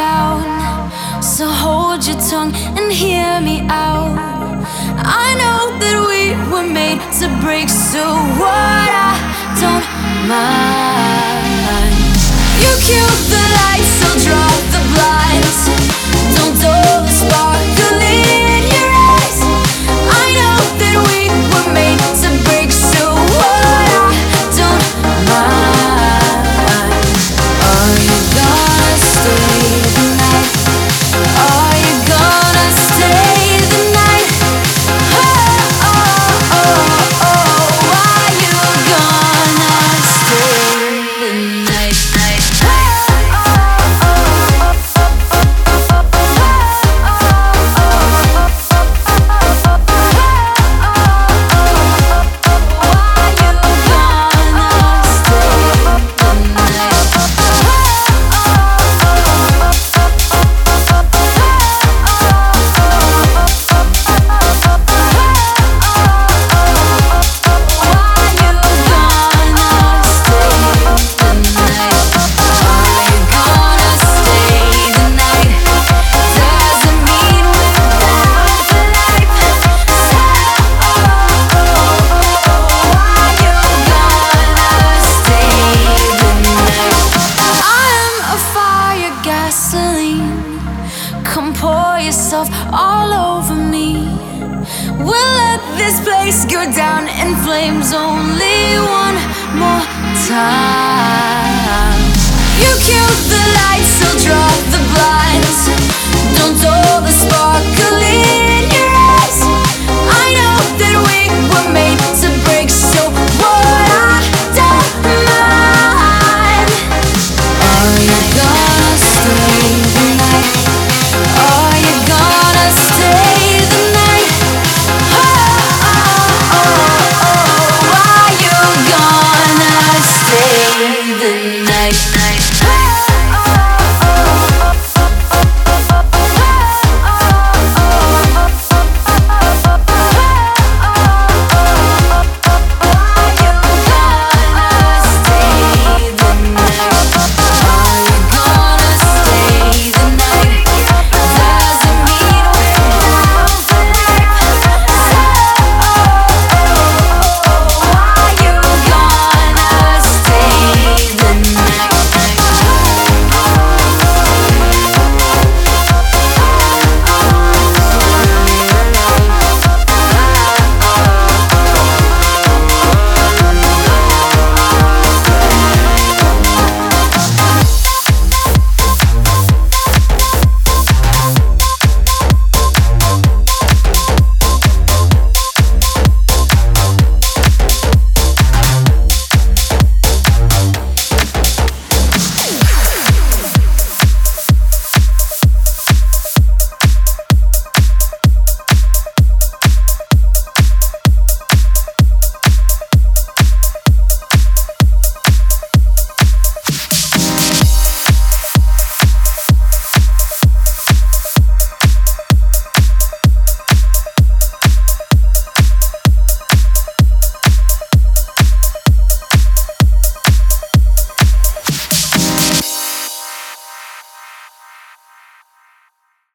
down. So hold your tongue and hear me out. I know that we were made to break, so what? I don't mind. You killed the lights, so drop the blinds. Come pour yourself all over me. We'll let this place go down in flames only one more time. You killed the lights, so drop the blind.